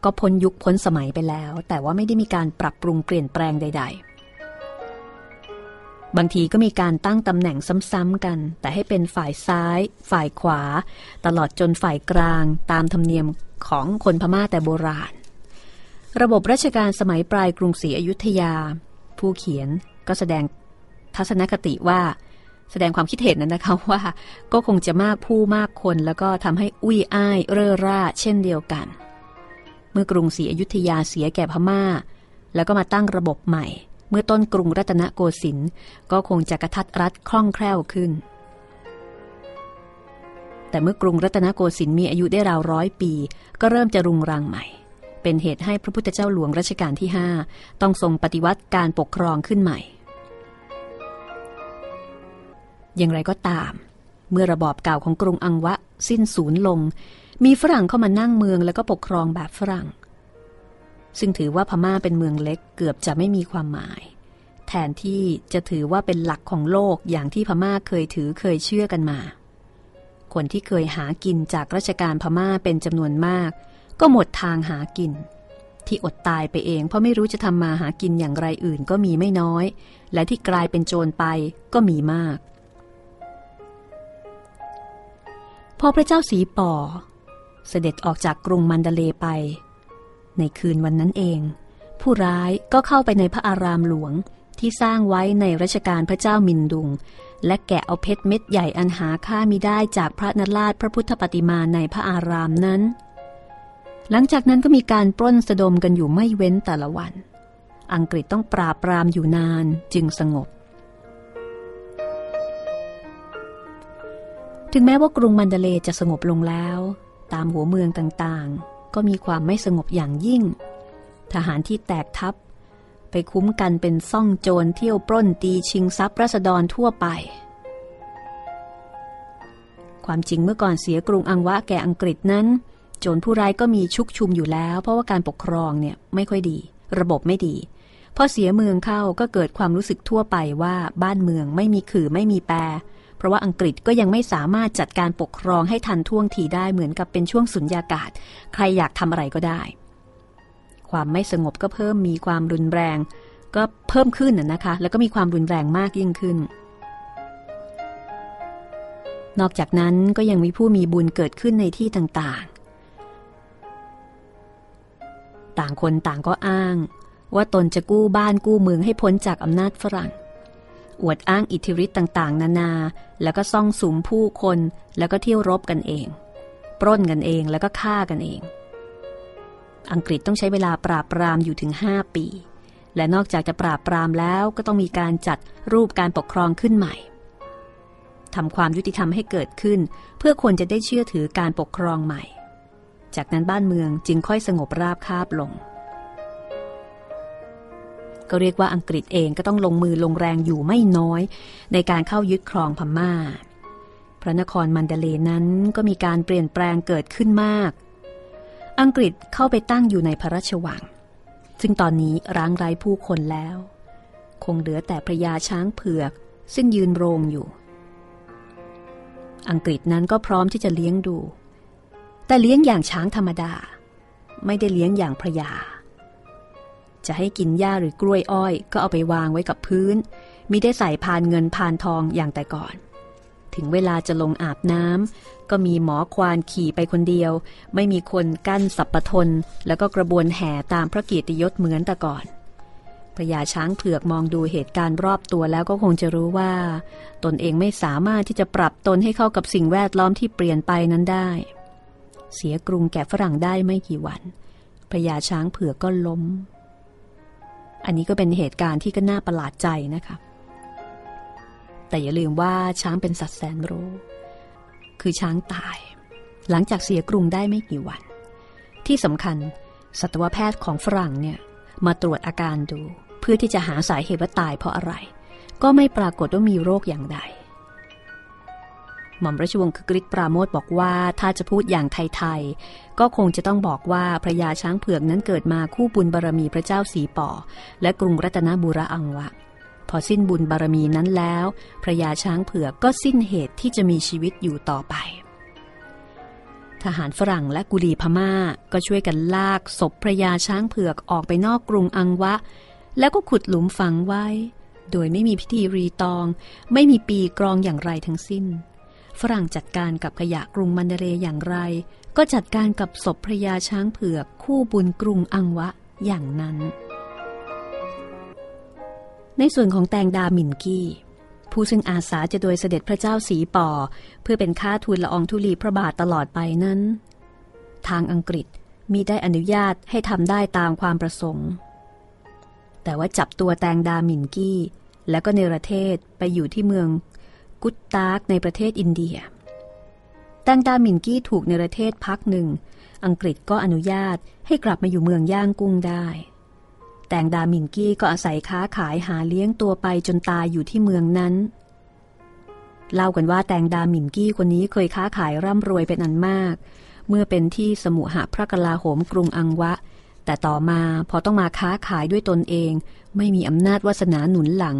ก็พ้นยุคพ้นสมัยไปแล้ว แต่ว่าไม่ได้มีการปรับปรุงเปลี่ยนแปลงใด ๆ บางทีก็มีการตั้งตำแหน่งซ้ำๆกัน แต่ให้เป็นฝ่ายซ้าย ฝ่ายขวา ตลอดจนฝ่ายกลางตามธรรมเนียมของคนพม่าแต่โบราณ ระบบราชการสมัยปลายกรุงศรีอยุธยา ผู้เขียนก็แสดงทัศนคติว่า แสดงความคิดเห็นนั้นนะคะว่า ก็คงจะมากผู้มากคน แล้วก็ทำให้อุ้ยอ้ายเร่อร่า เช่นเดียวกัน เมื่อกรุงศรีอยุธยาเสียแก่พมา่า แล้วก็มาตั้งระบบใหม่ เมื่อต้นกรุงรัตนโกสินทร์ก็คงจะกระทัดรัดคล่องแคล่วขึ้น แต่เมื่อกรุงรัตนโกสินทร์มีอายุได้ราวร้อยปี ก็เริ่มจะรุงรังใหม่เป็นเหตุให้พระพุทธเจ้าหลวงรัชกาลที่ 5 ต้องทรงปฏิวัติการปกครองขึ้นใหม่ อย่างไรก็ตาม เมื่อระบอบเก่าของกรุงอังวะสิ้นสูญลง มีฝรั่งเข้ามานั่งเมืองแล้วก็ปกครองแบบฝรั่ง ซึ่งถือว่าพม่าเป็นเมืองเล็กเกือบจะไม่มีความหมาย แทนที่จะถือว่าเป็นหลักของโลกอย่างที่พม่าเคยถือเคยเชื่อกันมา คนที่เคยหากินจากราชการพม่าเป็นจำนวนมาก ก็หมดทางหากินที่อดตายไปเองเพราะไม่รู้จะทำมาหากินอย่างไรอื่นก็มีไม่น้อย และที่กลายเป็นโจรไปก็มีมาก พอพระเจ้าสีป่อ เสด็จออกจากกรุงมันเดเลไป ในคืนวันนั้นเอง ผู้ร้ายก็เข้าไปในพระอารามหลวงที่สร้างไว้ในรัชกาลพระเจ้ามินดุง และแกะเอาเพชรเม็ดใหญ่อันหาค่ามิได้จากพระนราชพระพุทธปฏิมาในพระอารามนั้น หลังจากนั้นก็มีการปล้นสะดมกันอยู่ไม่เว้นแต่ละวัน อังกฤษต้องปราบปรามอยู่นานจึงสงบ ถึงแม้ว่ากรุงมันเดเลจะสงบลงแล้ว ตามหัวเมืองต่างๆ ก็มีความไม่สงบอย่างยิ่ง ทหารที่แตกทัพ ไปคุ้มกันเป็นซ่องโจรเที่ยวปล้นตีชิงทรัพย์รัษฎรทั่วไป ความจริงเมื่อก่อนเสียกรุงอังวะแก่อังกฤษนั้น โจรผู้ร้ายก็มีชุกชุมอยู่แล้ว เพราะว่าการปกครองเนี่ยไม่ค่อยดี ระบบไม่ดีพอเสียเมืองเข้าก็เกิดความรู้สึกทั่วไปว่าบ้านเมืองไม่มีขื่อไม่มีแปร เพราะว่าอังกฤษก็ยังไม่สามารถจัดการปกครองให้ทันท่วงทีได้เหมือนกับเป็นช่วงสุญญากาศ ใครอยากทำอะไรก็ได้ ความไม่สงบก็เพิ่มมีความรุนแรง ก็เพิ่มขึ้นนะคะ แล้วก็มีความรุนแรงมากยิ่งขึ้น นอกจากนั้นก็ยังมีผู้มีบุญเกิดขึ้นในที่ต่างๆ ต่างคนต่างก็อ้างว่าตนจะกู้บ้านกู้เมืองให้พ้นจากอำนาจฝรั่ง อวดอ้างอิทธิฤทธิ์ต่างๆ นานา แล้วก็ซ่องสุมผู้คน แล้วก็เที่ยวรบกันเอง ปล้นกันเองแล้วก็ฆ่ากันเอง อังกฤษต้องใช้เวลาปราบปรามอยู่ถึง 5 ปี และนอกจากจะปราบปรามแล้วก็ต้องมีการจัดรูปการปกครองขึ้นใหม่ทำความยุติธรรมให้เกิดขึ้น เพื่อคนจะได้เชื่อถือการปกครองใหม่ จากนั้นบ้านเมืองจึงค่อยสงบราบคาบลง ก็เรียกว่าอังกฤษเองก็ต้องลงมือลงแรงอยู่ไม่น้อย ในการเข้ายึดครองพม่า พระนครมันเดเลนั้นก็มีการเปลี่ยนแปลงเกิดขึ้นมาก อังกฤษเข้าไปตั้งอยู่ในพระราชวัง ซึ่งตอนนี้ร้างไร้ผู้คนแล้ว คงเหลือแต่พระยาช้างเผือกซึ่งยืนโรงอยู่ อังกฤษนั้นก็พร้อมที่จะเลี้ยงดู แต่เลี้ยงอย่างช้างธรรมดา ไม่ได้เลี้ยงอย่างพระยา จะให้กินหญ้าหรือกล้วยอ้อย ก็เอาไปวางไว้กับพื้นมิได้ใส่พานเงินพานทองอย่างแต่ก่อน ถึงเวลาจะลงอาบน้ำก็มีหมอควานขี่ไปคนเดียว ไม่มีคนกั้นสับปะทน แล้วก็กระบวนแห่ตามพระเกียรติยศเหมือนแต่ก่อนพญาช้างเผือกมองดูเหตุการณ์รอบตัวแล้วก็คงจะรู้ว่า ตนเองไม่สามารถที่จะปรับตนให้เข้ากับสิ่งแวดล้อมที่เปลี่ยนไปนั้นได้ เสียกรุงแก่ฝรั่งได้ไม่กี่วันพญาช้างเผือกก็ล้ม อันนี้ก็เป็นเหตุการณ์ที่ก็น่าประหลาดใจนะคะ แต่อย่าลืมว่าช้างเป็นสัตว์แสนรู้ คือช้างตาย หลังจากเสียกรุงได้ไม่กี่วัน ที่สำคัญสัตวแพทย์ของฝรั่งเนี่ยมาตรวจอาการดู เพื่อที่จะหาสาเหตุว่าตายเพราะอะไร ก็ไม่ปรากฏว่ามีโรคอย่างใด หม่อมราชวงศ์คือกริชปราโมทบอกว่าถ้าจะพูดอย่างไทยๆ ก็คงจะต้องบอกว่าพระยาช้างเผือกนั้นเกิดมาคู่บุญบารรมีพระเจ้าสีป่อ และกรุงรัตนบุรีอังวะ พอสิ้นบุญบารมีนั้นแล้ว พระยาช้างเผือกก็สิ้นเหตุที่จะมีชีวิตอยู่ต่อไป ทหารฝรั่งและกุลีพม่าก็ช่วยกันลากศพพระยาช้างเผือกออกไปนอกกรุงอังวะ แล้วก็ขุดหลุมฝังไว้โดยไม่มีพิธีรีตอง ไม่มีปีกรองอย่างไรทั้งสิ้น ฝรั่งจัดการกับขยะกรุงมันเดเรอย่างไร ก็จัดการกับศพพระยาช้างเผือกคู่บุญกรุงอังวะอย่างนั้น ในส่วนของแตงดาหมินกี้ ผู้ซึ่งอาสาจะโดยเสด็จพระเจ้าสีป่อ เพื่อเป็นค่าทูลละอองธุลีพระบาทตลอดไปนั้น ทางอังกฤษมีได้อนุญาตให้ทำได้ตามความประสงค์ แต่ว่าจับตัวแตงดาหมินกี้ แล้วก็เนรเทศไปอยู่ที่เมือง กุตตากในประเทศอินเดีย แตงดาหมินกี้ถูกเนประเทศพักหนึ่ง อังกฤษก็อนุญาตให้กลับมาอยู่เมืองย่างกุ้งได้ แตงดามินกี้ก็อาศัยค้าขายหาเลี้ยงตัวไปจนตายอยู่ที่เมืองนั้น เล่ากันว่าแตงดามินกี้คนนี้เคยค้าขายร่ำรวยเป็นอันมาก เมื่อเป็นที่สมุหพระกลาโหมกรุงอังวะแต่ต่อมาพอต้องมาค้าขายด้วยตนเอง ไม่มีอำนาจวาสนาหนุนหลัง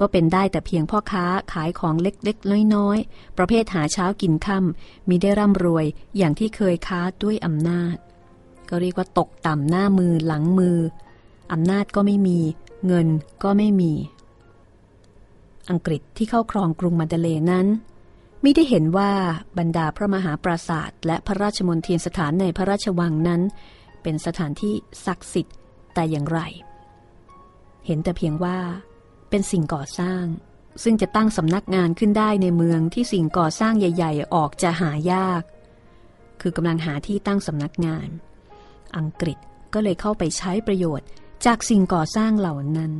ก็เป็นได้แต่เพียงพ่อค้าขายของเล็กๆ น้อยๆ ประเภทหาเช้ากินค่ำมีได้ร่ำรวยอย่างที่เคยค้าด้วยอำนาจ ก็เรียกว่าตกต่ำหน้ามือหลังมืออำนาจก็ไม่มี เงินก็ไม่มี อังกฤษที่เข้าครองกรุงมาเดเลนั้นไม่ได้เห็นว่าบรรดาพระมหาปราศาสตร์และพระราชมนเทีนสถานในพระราชวังนั้น เป็นสถานที่ศักดิ์สิทธิ์แต่อย่างไร เห็นแต่เพียงว่า เป็นสิ่งก่อสร้าง ซึ่งจะตั้งสำนักงานขึ้นได้ในเมืองที่สิ่งก่อสร้างใหญ่ ๆ ออกจะหายาก คือกำลังหาที่ตั้งสำนักงาน อังกฤษก็เลยเข้าไปใช้ประโยชน์จากสิ่งก่อสร้างเหล่านั้น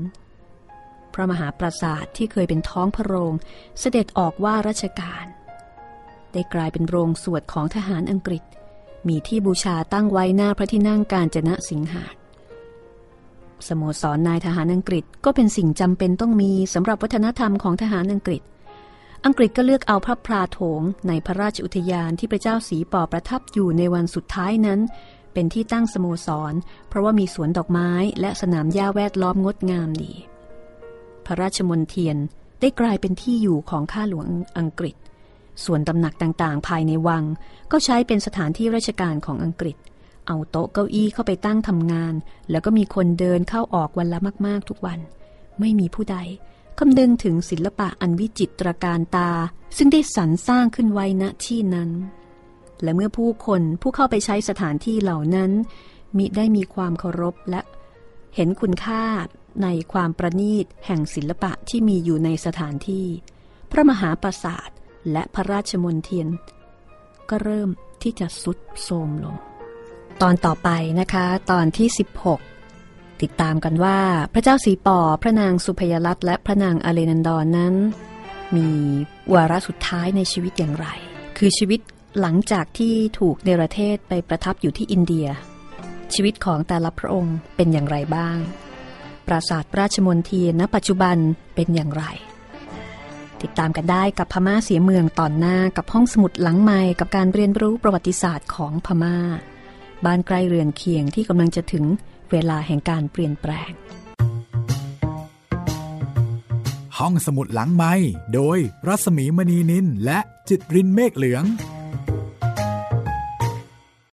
พระมหาปราสาทที่เคยเป็นท้องพระโรงเสด็จออกว่าราชการ ได้กลายเป็นโรงสวดของทหารอังกฤษ มีที่บูชาตั้งไว้หน้าพระที่นั่งการจนะสิงหา สโมสรนายทหารอังกฤษก็เป็นสิ่งจำเป็นต้องมีสำหรับวัฒนธรรมของทหารอังกฤษ อังกฤษก็เลือกเอาพระพราโถงในพระราชอุทยานที่พระเจ้าสีปอประทับอยู่ในวันสุดท้ายนั้น เป็นที่ตั้งสโมสร เพราะว่ามีสวนดอกไม้และสนามหญ้าแวดล้อมงดงามดี พระราชมนเทียนได้กลายเป็นที่อยู่ของข้าหลวงอังกฤษ ส่วนตำหนักต่างๆ ภายในวัง ก็ใช้เป็นสถานที่ราชการของอังกฤษ เอาโต๊ะเก้าอี้เข้าไปตั้งทำงาน แล้วก็มีคนเดินเข้าออกวันละมากๆทุกวัน ไม่มีผู้ใดคำนึงถึงศิลปะอันวิจิตรการตา ซึ่งได้สรรสร้างขึ้นไว้ณที่นั้น และเมื่อผู้คนผู้เข้าไปใช้สถานที่เหล่านั้น มิได้มีความเคารพและเห็นคุณค่าในความประณีตแห่งศิลปะที่มีอยู่ในสถานที่ พระมหาปราสาทและพระราชมนเทียน ก็เริ่มที่จะสุดโทมลง ตอนต่อไปนะคะ ตอนที่ 16 ติดตามกันว่าพระเจ้าสีป่อพระนางสุพยรัตและพระนางอเลนันดอนนั้น มีวาระสุดท้ายในชีวิตอย่างไร คือชีวิตหลังจากที่ถูกเนรเทศไปประทับอยู่ที่อินเดีย ชีวิตของแต่ละพระองค์เป็นอย่างไรบ้าง ปราสาทราชมนเทียณปัจจุบันเป็นอย่างไร ติดตามกันได้กับพม่าเสียเมืองตอนหน้ากับห้องสมุดหลังใหม่กับการเรียนรู้ประวัติศาสตร์ของพม่า บ้านใกล้เรือนเคียงที่กำลังจะถึงเวลาแห่งการเปลี่ยนแปลง ห้องสมุดหลังไม้โดยรัสมีมณีนินและจิตรินเมฆเหลือง